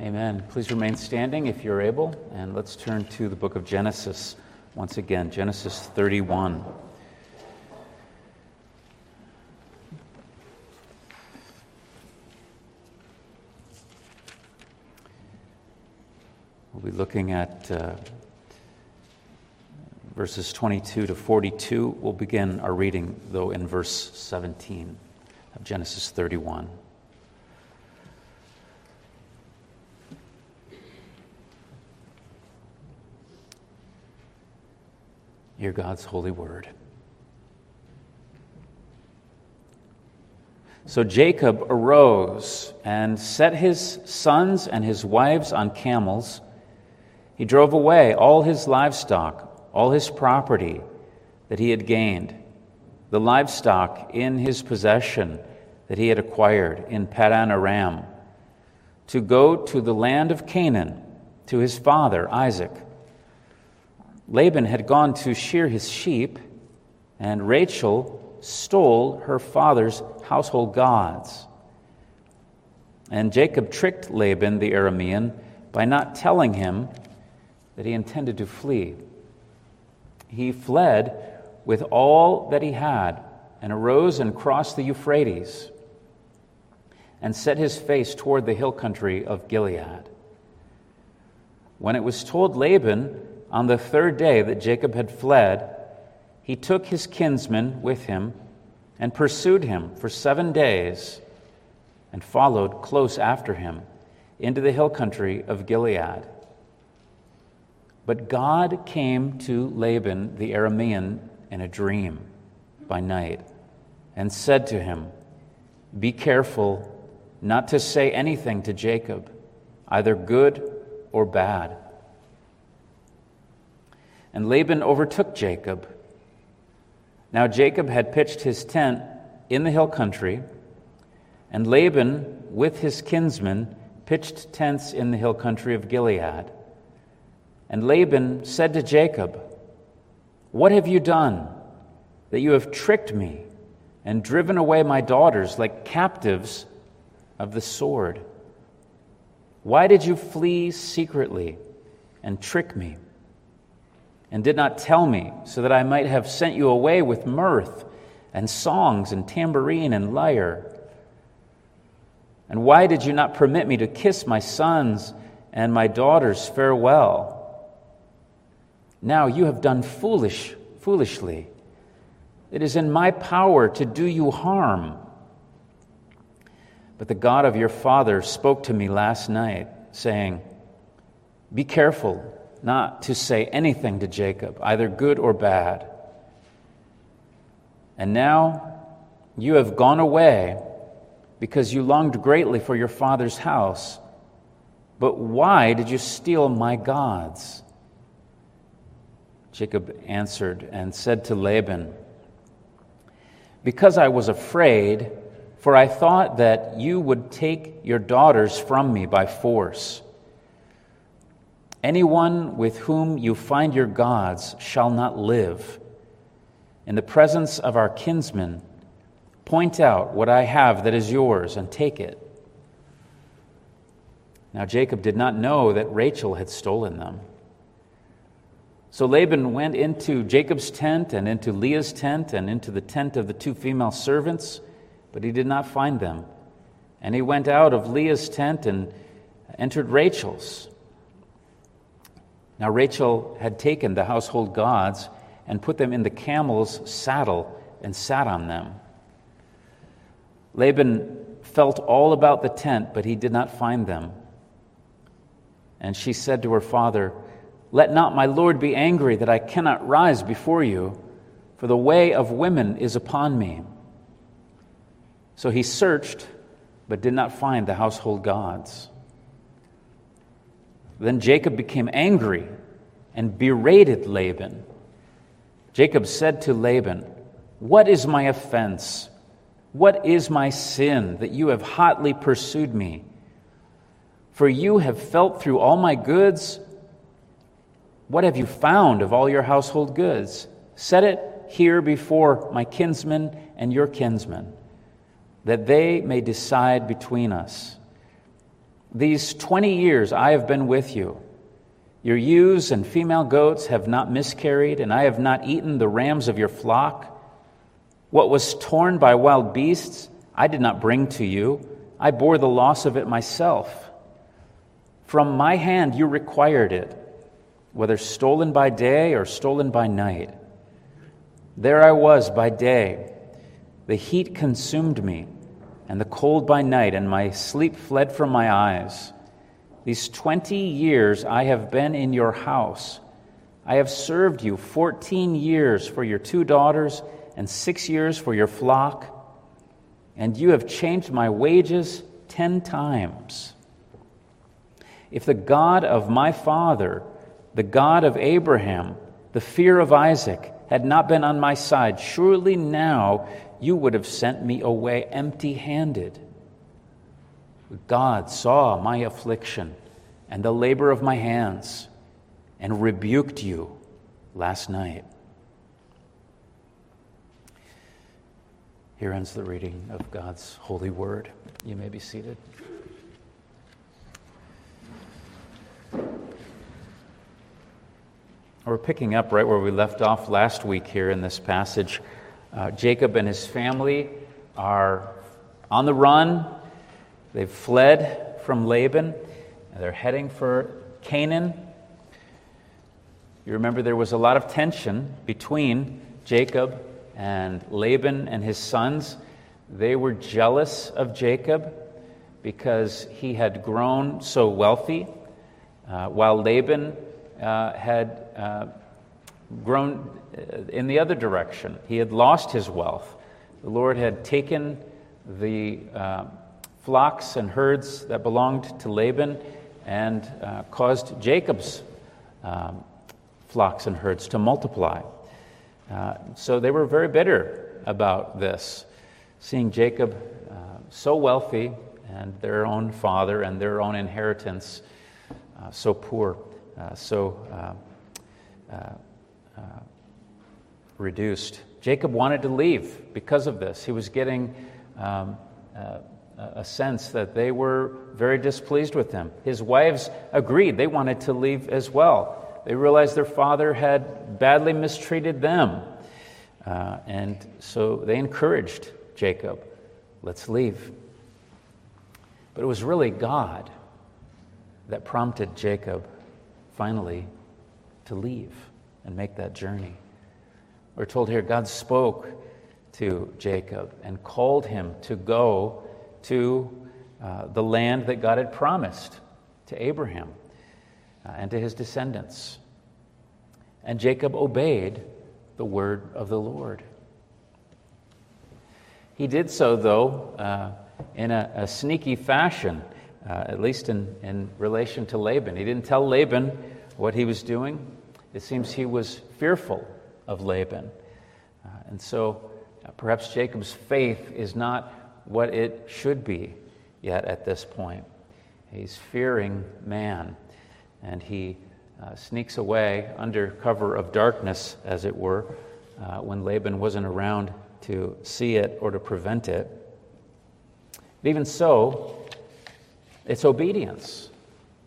Amen. Please remain standing if you're able, and let's turn to the book of Genesis once again, Genesis 31. We'll be looking at uh, verses 22 to 42. We'll begin our reading, though, in verse 17 of Genesis 31. Hear God's holy word. So Jacob arose and set his sons and his wives on camels. He drove away all his livestock, all his property that he had gained, the livestock in his possession that he had acquired in Padan Aram, to go to the land of Canaan to his father Isaac. Laban had gone to shear his sheep, and Rachel stole her father's household gods. And Jacob tricked Laban the Aramean by not telling him that he intended to flee. He fled with all that he had and arose and crossed the Euphrates and set his face toward the hill country of Gilead. When it was told Laban on the third day that Jacob had fled, he took his kinsmen with him and pursued him for seven days and followed close after him into the hill country of Gilead. But God came to Laban the Aramean in a dream by night and said to him, Be careful not to say anything to Jacob, either good or bad. And Laban overtook Jacob. Now Jacob had pitched his tent in the hill country, and Laban, with his kinsmen, pitched tents in the hill country of Gilead. And Laban said to Jacob, What have you done that you have tricked me and driven away my daughters like captives of the sword? Why did you flee secretly and trick me? And did not tell me, so that I might have sent you away with mirth and songs and tambourine and lyre? And why did you not permit me to kiss my sons and my daughters farewell? Now you have done foolish, foolishly. It is in my power to do you harm. But the God of your father spoke to me last night, saying, Be careful not to say anything to Jacob, either good or bad. And now you have gone away because you longed greatly for your father's house. But why did you steal my gods? Jacob answered and said to Laban, Because I was afraid, for I thought that you would take your daughters from me by force. Anyone with whom you find your gods shall not live. In the presence of our kinsmen, point out what I have that is yours and take it. Now Jacob did not know that Rachel had stolen them. So Laban went into Jacob's tent and into Leah's tent and into the tent of the two female servants, but he did not find them. And he went out of Leah's tent and entered Rachel's. Now Rachel had taken the household gods and put them in the camel's saddle and sat on them. Laban felt all about the tent, but he did not find them. And she said to her father, Let not my Lord be angry that I cannot rise before you, for the way of women is upon me. So he searched, but did not find the household gods. Then Jacob became angry and berated Laban. Jacob said to Laban, What is my offense? What is my sin that you have hotly pursued me? For you have felt through all my goods. What have you found of all your household goods? Set it here before my kinsmen and your kinsmen, that they may decide between us. These 20 years I have been with you. Your ewes and female goats have not miscarried, and I have not eaten the rams of your flock. What was torn by wild beasts, I did not bring to you. I bore the loss of it myself. From my hand you required it, whether stolen by day or stolen by night. There I was by day. The heat consumed me, and the cold by night, and my sleep fled from my eyes. These 20 years I have been in your house. I have served you 14 years for your two daughters and six years for your flock, and you have changed my wages 10 times. If the God of my father, the God of Abraham, the fear of Isaac, had not been on my side, surely now you would have sent me away empty handed. God saw my affliction and the labor of my hands and rebuked you last night. Here ends the reading of God's holy word. You may be seated. We're picking up right where we left off last week here in this passage. Uh, Jacob and his family are on the run. They've fled from Laban. They're heading for Canaan. You remember there was a lot of tension between Jacob and Laban and his sons. They were jealous of Jacob because he had grown so wealthy, uh, while Laban uh, had uh, grown uh, in the other direction. He had lost his wealth. The Lord had taken the uh, flocks and herds that belonged to Laban and uh, caused Jacob's um, flocks and herds to multiply. Uh, so they were very bitter about this, seeing Jacob uh, so wealthy and their own father and their own inheritance uh, so poor, so uh, reduced. Jacob wanted to leave because of this. He was getting um, a sense that they were very displeased with him. His wives agreed, they wanted to leave as well. They realized their father had badly mistreated them. Uh, and so they encouraged Jacob, let's leave. But it was really God that prompted Jacob finally to leave and make that journey. We're told here God spoke to Jacob and called him to go to uh, the land that God had promised to Abraham uh, and to his descendants. And Jacob obeyed the word of the Lord. He did so, though, uh, in a, a, sneaky fashion, uh, at least in, in relation to Laban. He didn't tell Laban what he was doing. It seems he was fearful of Laban. Uh, and so uh, perhaps Jacob's faith is not what it should be yet at this point. He's fearing man, and he uh, sneaks away under cover of darkness, as it were, uh, when Laban wasn't around to see it or to prevent it. But even so, it's obedience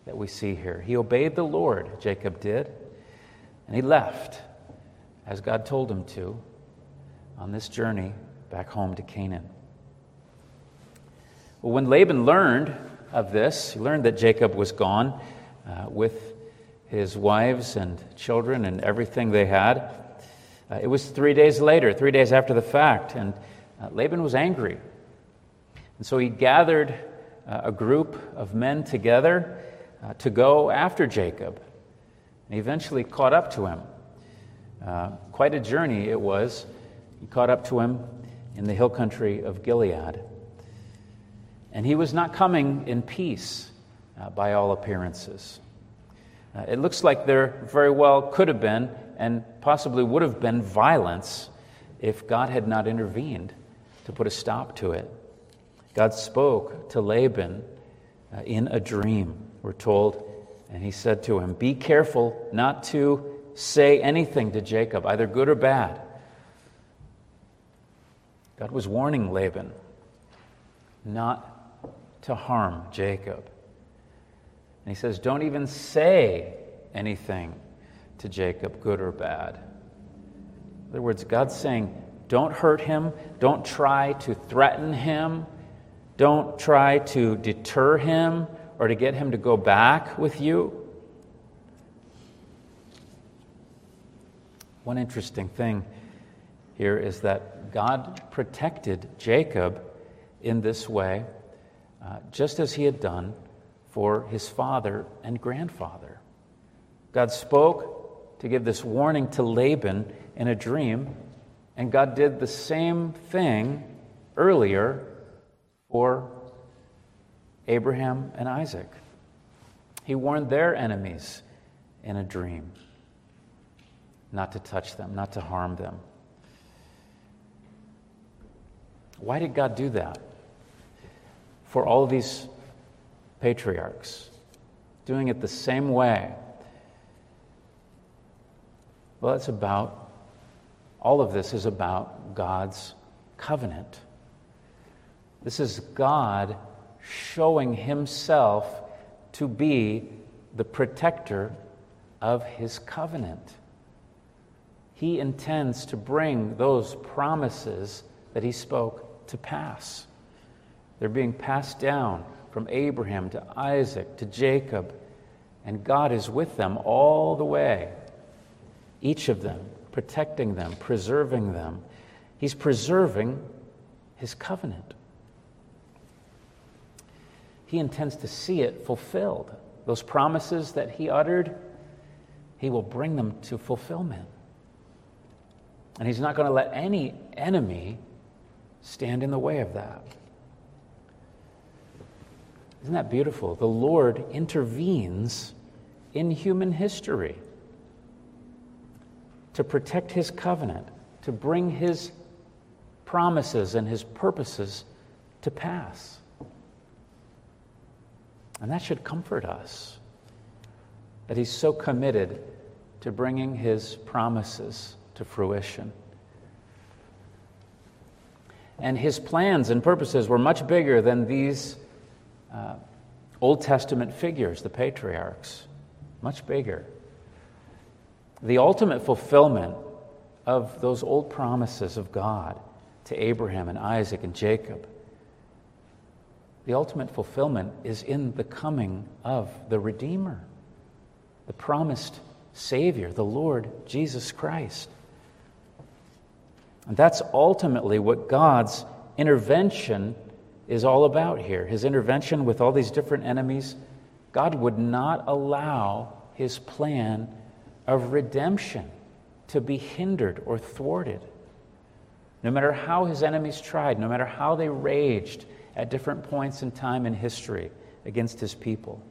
that we see here. He obeyed the Lord, Jacob did, and he left, as God told him to, on this journey back home to Canaan. Well, when Laban learned of this, he learned that Jacob was gone uh, with his wives and children and everything they had. Uh, it was three days later, three days after the fact, and uh, Laban was angry. And so he gathered uh, a group of men together uh, to go after Jacob. And eventually caught up to him. Uh, quite a journey it was. He caught up to him in the hill country of Gilead. And he was not coming in peace uh, by all appearances. Uh, it looks like there very well could have been and possibly would have been violence if God had not intervened to put a stop to it. God spoke to Laban uh, in a dream, we're told, and he said to him, Be careful not to say anything to Jacob, either good or bad. God was warning Laban not to harm Jacob. And he says, Don't even say anything to Jacob, good or bad. In other words, God's saying, Don't hurt him. Don't try to threaten him. Don't try to deter him or to get him to go back with you. One interesting thing here is that God protected Jacob in this way, uh, just as he had done for his father and grandfather. God spoke to give this warning to Laban in a dream, and God did the same thing earlier for Abraham and Isaac. He warned their enemies in a dream not to touch them, not to harm them. Why did God do that? For all these patriarchs, doing it the same way. Well, it's about, all of this is about God's covenant. This is God showing himself to be the protector of his covenant. He intends to bring those promises that he spoke to pass. They're being passed down from Abraham to Isaac to Jacob, and God is with them all the way, each of them, protecting them, preserving them. He's preserving his covenant. He intends to see it fulfilled. Those promises that he uttered, he will bring them to fulfillment. And he's not going to let any enemy stand in the way of that. Isn't that beautiful? The Lord intervenes in human history to protect his covenant, to bring his promises and his purposes to pass. And that should comfort us that He's so committed to bringing His promises to fruition. And His plans and purposes were much bigger than these uh, Old Testament figures, the patriarchs, much bigger. The ultimate fulfillment of those old promises of God to Abraham and Isaac and Jacob the ultimate fulfillment is in the coming of the Redeemer, the promised Savior, the Lord Jesus Christ. And that's ultimately what God's intervention is all about here. His intervention with all these different enemies. God would not allow his plan of redemption to be hindered or thwarted. No matter how his enemies tried, no matter how they raged, at different points in time in history against his people.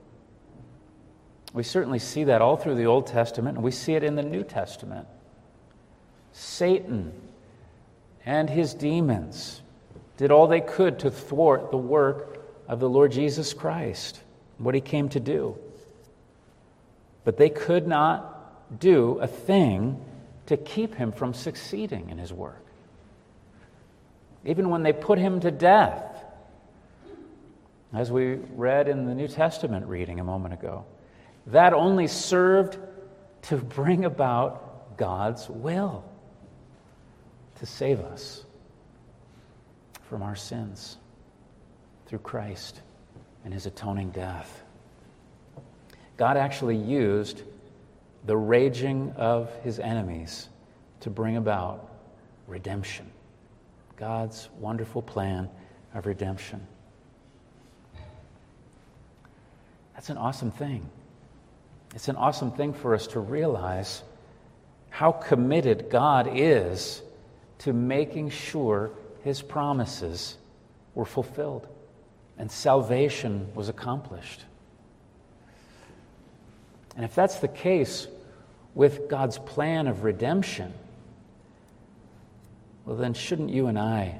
We certainly see that all through the Old Testament, and we see it in the New Testament. Satan and his demons did all they could to thwart the work of the Lord Jesus Christ, what he came to do. But they could not do a thing to keep him from succeeding in his work. Even when they put him to death, as we read in the New Testament reading a moment ago. That only served to bring about God's will to save us from our sins through Christ and his atoning death. God actually used the raging of his enemies to bring about redemption. God's wonderful plan of redemption. That's an awesome thing. It's an awesome thing for us to realize how committed God is to making sure his promises were fulfilled and salvation was accomplished. And if that's the case with God's plan of redemption, well, then shouldn't you and I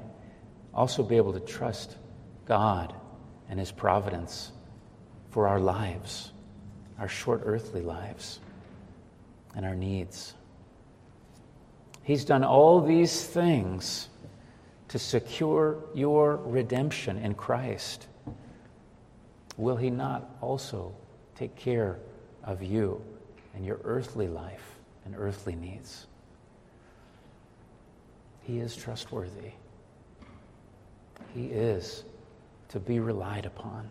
also be able to trust God and his providence for our lives, our short earthly lives, and our needs. He's done all these things to secure your redemption in Christ. Will He not also take care of you and your earthly life and earthly needs. He is trustworthy. He is to be relied upon.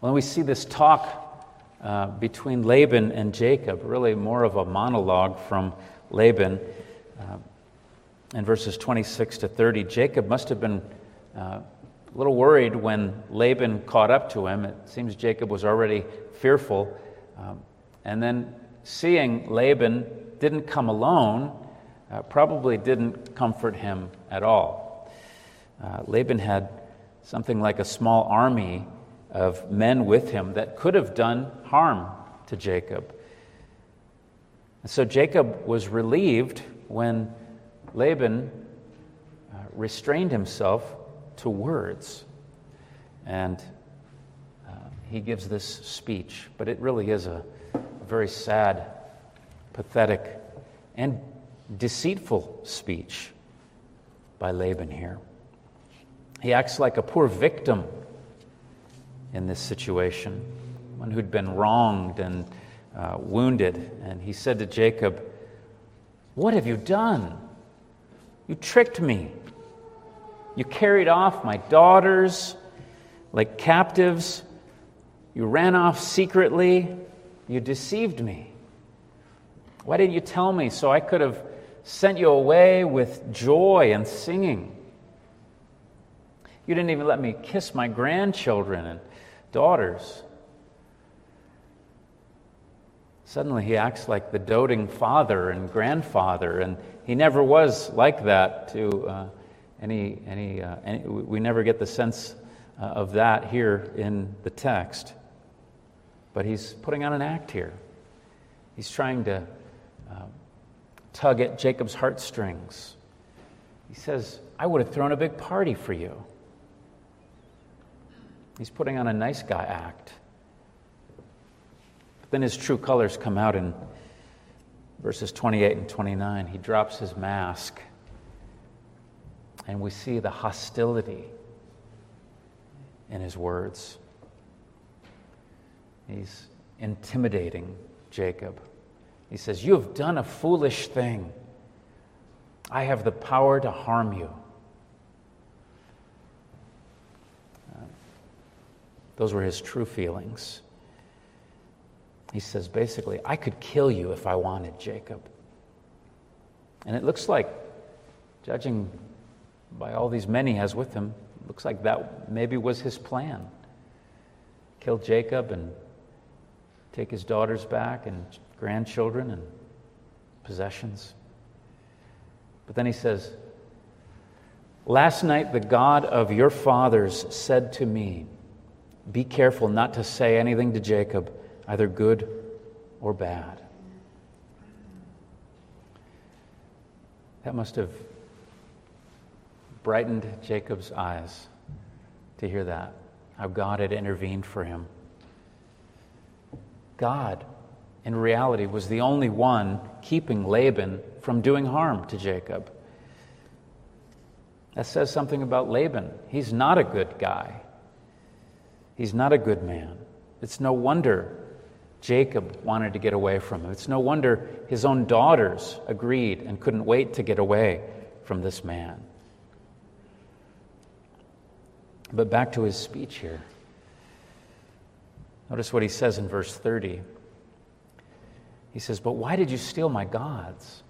Well, we see this talk uh, between Laban and Jacob, really more of a monologue from Laban. Uh, in verses 26 to 30, Jacob must have been uh, a little worried when Laban caught up to him. It seems Jacob was already fearful. Um, and then seeing Laban didn't come alone, uh, probably didn't comfort him at all. Uh, Laban had something like a small army of men with him that could have done harm to Jacob. And so Jacob was relieved when Laban uh, restrained himself to words. And uh, he gives this speech, but it really is a, a very sad, pathetic, and deceitful speech by Laban here. He acts like a poor victim in this situation, one who'd been wronged and uh, wounded. And he said to Jacob, What have you done? You tricked me. You carried off my daughters like captives. You ran off secretly. You deceived me. Why didn't you tell me so I could have sent you away with joy and singing? You didn't even let me kiss my grandchildren and daughters. Suddenly, he acts like the doting father and grandfather, and he never was like that to uh, any, any, uh, any, We never get the sense uh, of that here in the text. But he's putting on an act here. He's trying to uh, tug at Jacob's heartstrings. He says, I would have thrown a big party for you. He's putting on a nice guy act. But then his true colors come out in verses 28 and 29. He drops his mask, and we see the hostility in his words. He's intimidating Jacob. He says, You have done a foolish thing. I have the power to harm you. Those were his true feelings. He says basically, I could kill you if I wanted, Jacob. And it looks like, judging by all these men he has with him, looks like that maybe was his plan. Kill Jacob and take his daughters back and grandchildren and possessions. But then he says, Last night the God of your fathers said to me, be careful not to say anything to Jacob, either good or bad. That must have brightened Jacob's eyes to hear that, how God had intervened for him. God, in reality, was the only one keeping Laban from doing harm to Jacob. That says something about Laban. He's not a good guy. He's not a good man. It's no wonder Jacob wanted to get away from him. It's no wonder his own daughters agreed and couldn't wait to get away from this man. But back to his speech here. Notice what he says in verse 30. He says, But why did you steal my gods?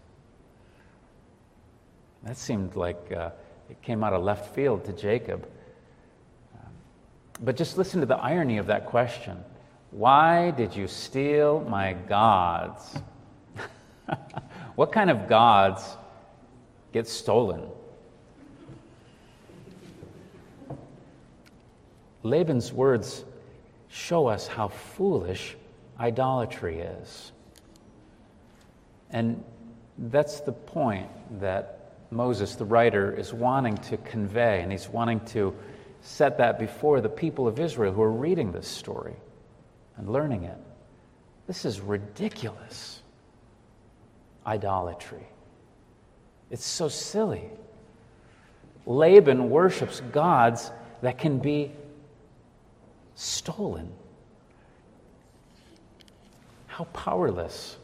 That seemed like uh, it came out of left field to Jacob. But just listen to the irony of that question. Why did you steal my gods? what kind of gods get stolen? Laban's words show us how foolish idolatry is. And that's the point that Moses, the writer, is wanting to convey, and he's wanting to set that before the people of Israel who are reading this story and learning it. This is ridiculous idolatry. It's so silly. Laban worships gods that can be stolen. How powerless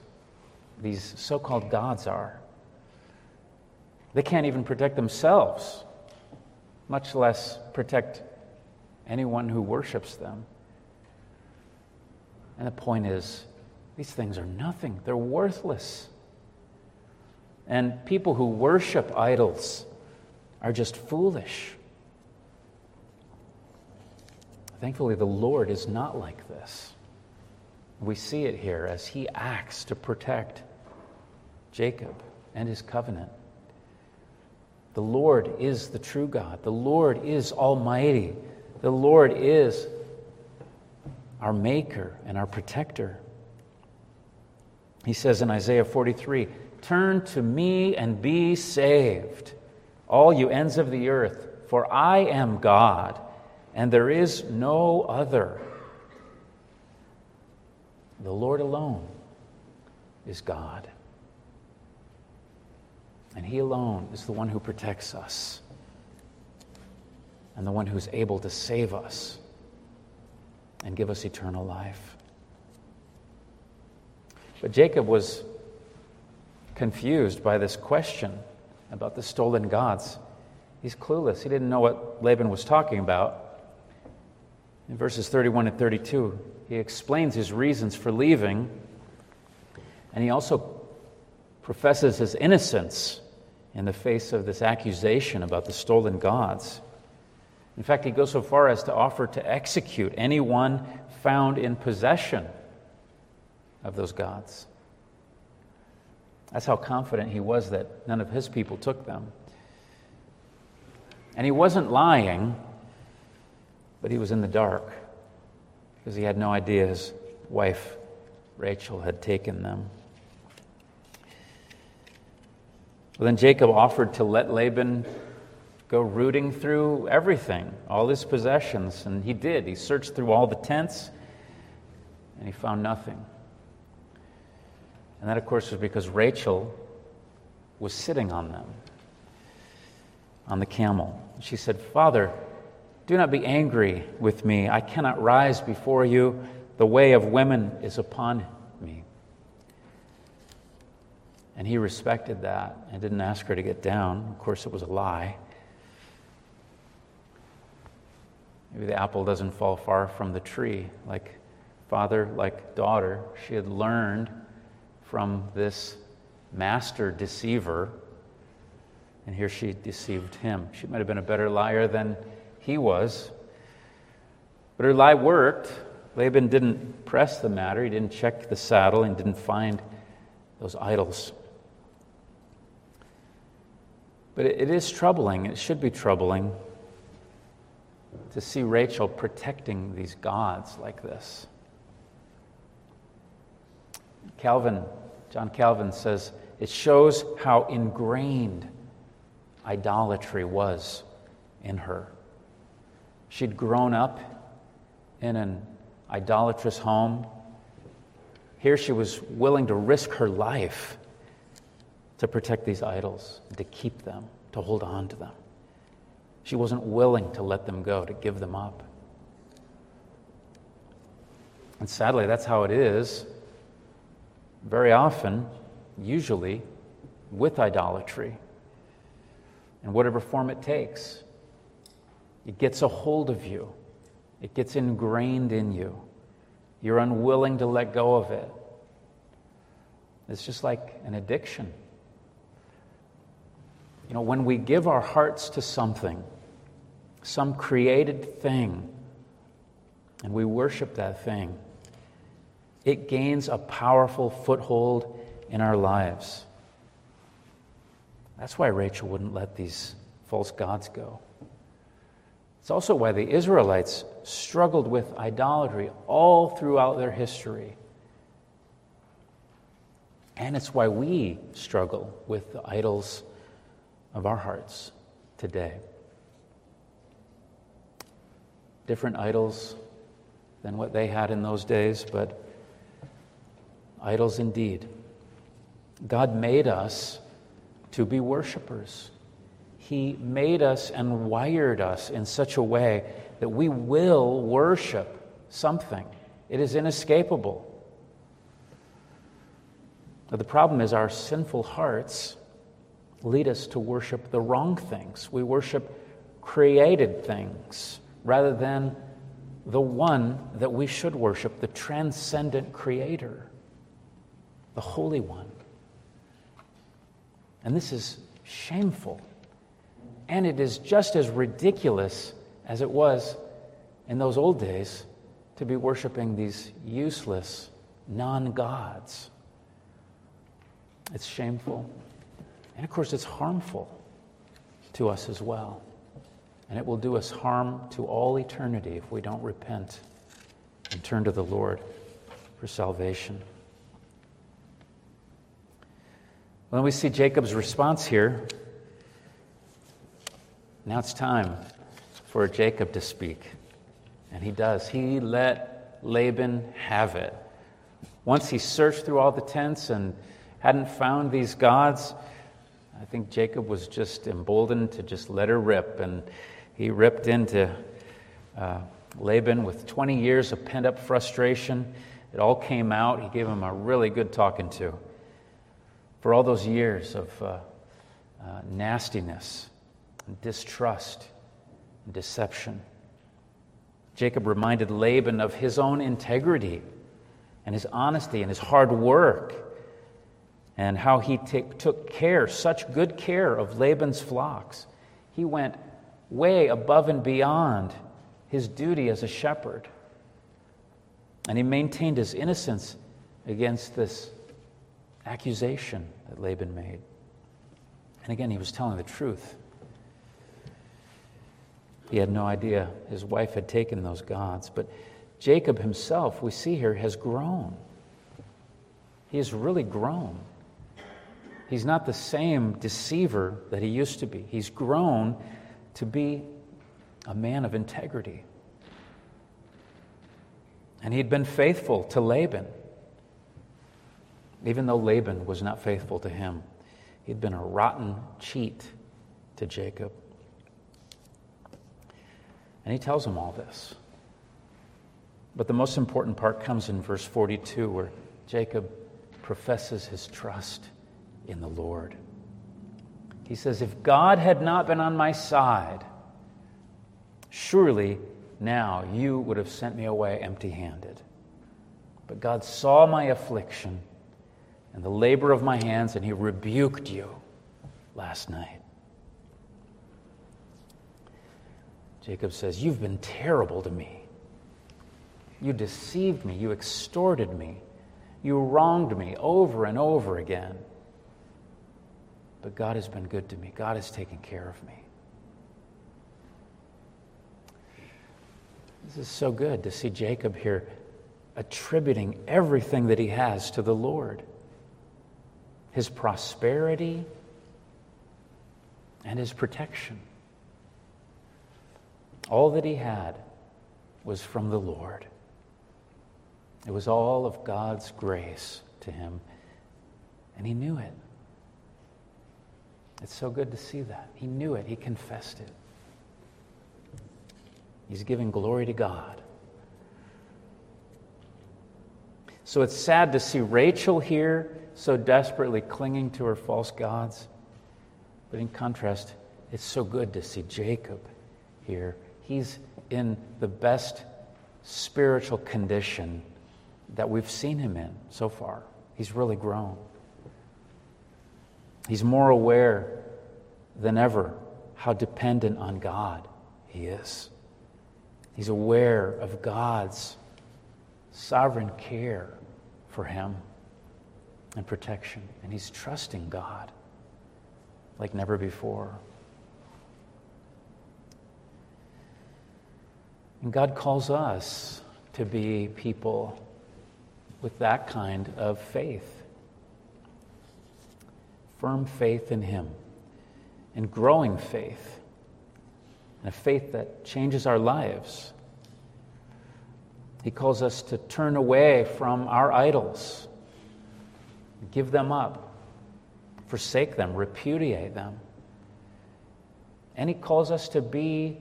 these so called gods are. They can't even protect themselves, much less protect anyone who worships them. And the point is, these things are nothing, they're worthless. And people who worship idols are just foolish. Thankfully, the Lord is not like this. We see it here as he acts to protect Jacob and his covenant. The Lord is the true God. The Lord is almighty. The Lord is our maker and our protector. He says in Isaiah 43 Turn to me and be saved, all you ends of the earth, for I am God, and there is no other. The Lord alone is God. And He alone is the one who protects us and the one who's able to save us and give us eternal life. But Jacob was confused by this question about the stolen gods. He's clueless. He didn't know what Laban was talking about. In verses 31 and 32, he explains his reasons for leaving, and he also professes his innocence in the face of this accusation about the stolen gods. In fact, he goes so far as to offer to execute anyone found in possession of those gods. That's how confident he was that none of his people took them. And he wasn't lying, but he was in the dark because he had no idea his wife, Rachel, had taken them. Well, then Jacob offered to let Laban go rooting through everything, all his possessions, and he did. He searched through all the tents, and he found nothing. And that, of course, was because Rachel was sitting on them, on the camel. She said, Father, do not be angry with me. I cannot rise before you. The way of women is upon me. And he respected that and didn't ask her to get down. Of course, it was a lie. Maybe the apple doesn't fall far from the tree. Like father, like daughter, she had learned from this master deceiver, and here she deceived him. She might have been a better liar than he was, but her lie worked. Laban didn't press the matter, he didn't check the saddle, and didn't find those idols. But it is troubling, it should be troubling to see Rachel protecting these gods like this. Calvin, John Calvin says, it shows how ingrained idolatry was in her. She'd grown up in an idolatrous home. Here she was willing to risk her life to protect these idols, to keep them, to hold on to them. She wasn't willing to let them go, to give them up. And sadly, that's how it is very often, usually, with idolatry. In whatever form it takes, it gets a hold of you, it gets ingrained in you. You're unwilling to let go of it. It's just like an addiction. You know, when we give our hearts to something, some created thing, and we worship that thing, it gains a powerful foothold in our lives. That's why Rachel wouldn't let these false gods go. It's also why the Israelites struggled with idolatry all throughout their history. And it's why we struggle with the idols of our hearts today. Different idols than what they had in those days, but idols indeed. God made us to be worshipers. He made us and wired us in such a way that we will worship something, it is inescapable. The problem is, our sinful hearts lead us to worship the wrong things. We worship created things rather than the one that we should worship, the transcendent Creator, the Holy One. And this is shameful. And it is just as ridiculous as it was in those old days to be worshiping these useless non gods. It's shameful. And of course, it's harmful to us as well. And it will do us harm to all eternity if we don't repent and turn to the Lord for salvation. When we see Jacob's response here, now it's time for Jacob to speak. And he does. He let Laban have it. Once he searched through all the tents and hadn't found these gods, I think Jacob was just emboldened to just let her rip. And he ripped into uh, Laban with 20 years of pent up frustration. It all came out. He gave him a really good talking to for all those years of uh, uh, nastiness and distrust and deception. Jacob reminded Laban of his own integrity and his honesty and his hard work and how he t- took care, such good care of Laban's flocks. He went way above and beyond his duty as a shepherd. And he maintained his innocence against this accusation that Laban made. And again, he was telling the truth. He had no idea his wife had taken those gods. But Jacob himself, we see here, has grown. He has really grown. He's not the same deceiver that he used to be. He's grown to be a man of integrity. And he'd been faithful to Laban, even though Laban was not faithful to him. He'd been a rotten cheat to Jacob. And he tells him all this. But the most important part comes in verse 42, where Jacob professes his trust in the Lord. He says, If God had not been on my side, surely now you would have sent me away empty handed. But God saw my affliction and the labor of my hands, and He rebuked you last night. Jacob says, You've been terrible to me. You deceived me. You extorted me. You wronged me over and over again. But God has been good to me. God has taken care of me. This is so good to see Jacob here attributing everything that he has to the Lord his prosperity and his protection. All that he had was from the Lord. It was all of God's grace to him, and he knew it. It's so good to see that. He knew it, he confessed it. He's giving glory to God. So it's sad to see Rachel here so desperately clinging to her false gods. But in contrast, it's so good to see Jacob here. He's in the best spiritual condition that we've seen him in so far. He's really grown. He's more aware than ever how dependent on God he is. He's aware of God's sovereign care for him and protection, and he's trusting God like never before. And God calls us to be people with that kind of faith firm faith in Him and growing faith, and a faith that changes our lives. He calls us to turn away from our idols, give them up, forsake them, repudiate them. And He calls us to be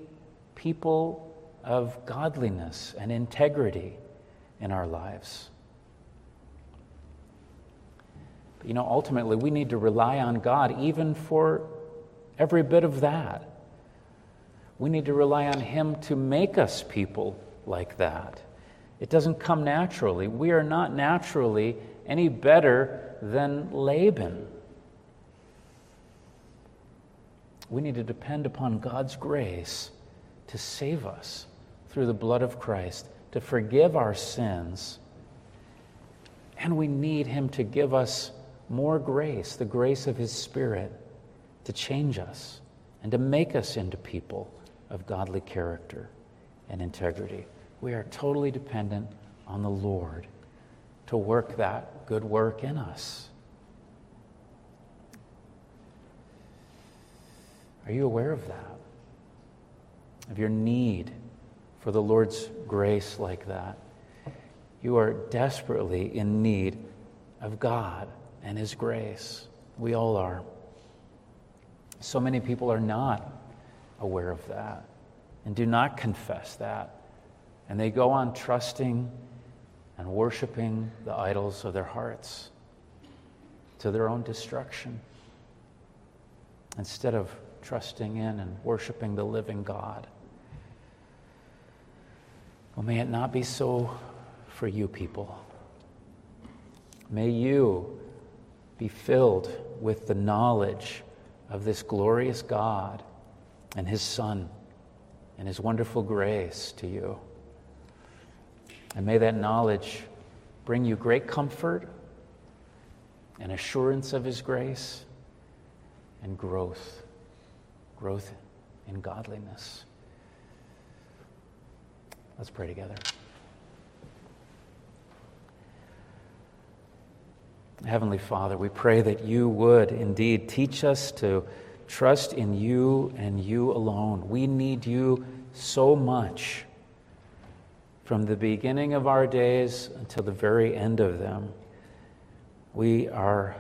people of godliness and integrity in our lives. But you know, ultimately, we need to rely on God even for every bit of that. We need to rely on Him to make us people like that. It doesn't come naturally. We are not naturally any better than Laban. We need to depend upon God's grace to save us through the blood of Christ, to forgive our sins. And we need Him to give us more grace, the grace of His Spirit, to change us and to make us into people of godly character and integrity. We are totally dependent on the Lord to work that good work in us. Are you aware of that? Of your need for the Lord's grace like that? You are desperately in need of God and His grace. We all are. So many people are not aware of that and do not confess that. And they go on trusting and worshiping the idols of their hearts to their own destruction instead of trusting in and worshiping the living God. Well, may it not be so for you people. May you be filled with the knowledge of this glorious God and His Son and His wonderful grace to you. And may that knowledge bring you great comfort and assurance of His grace and growth, growth in godliness. Let's pray together. Heavenly Father, we pray that you would indeed teach us to trust in you and you alone. We need you so much from the beginning of our days until the very end of them. We are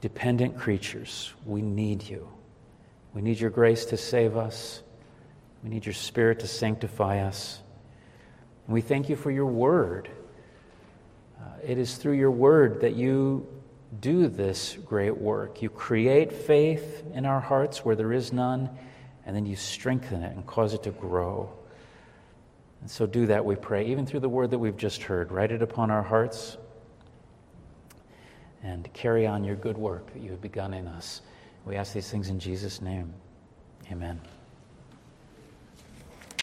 dependent creatures. We need you. We need your grace to save us. We need your spirit to sanctify us. And we thank you for your word. It is through your word that you do this great work. You create faith in our hearts where there is none, and then you strengthen it and cause it to grow. And so do that, we pray, even through the word that we've just heard. Write it upon our hearts and carry on your good work that you have begun in us. We ask these things in Jesus' name. Amen.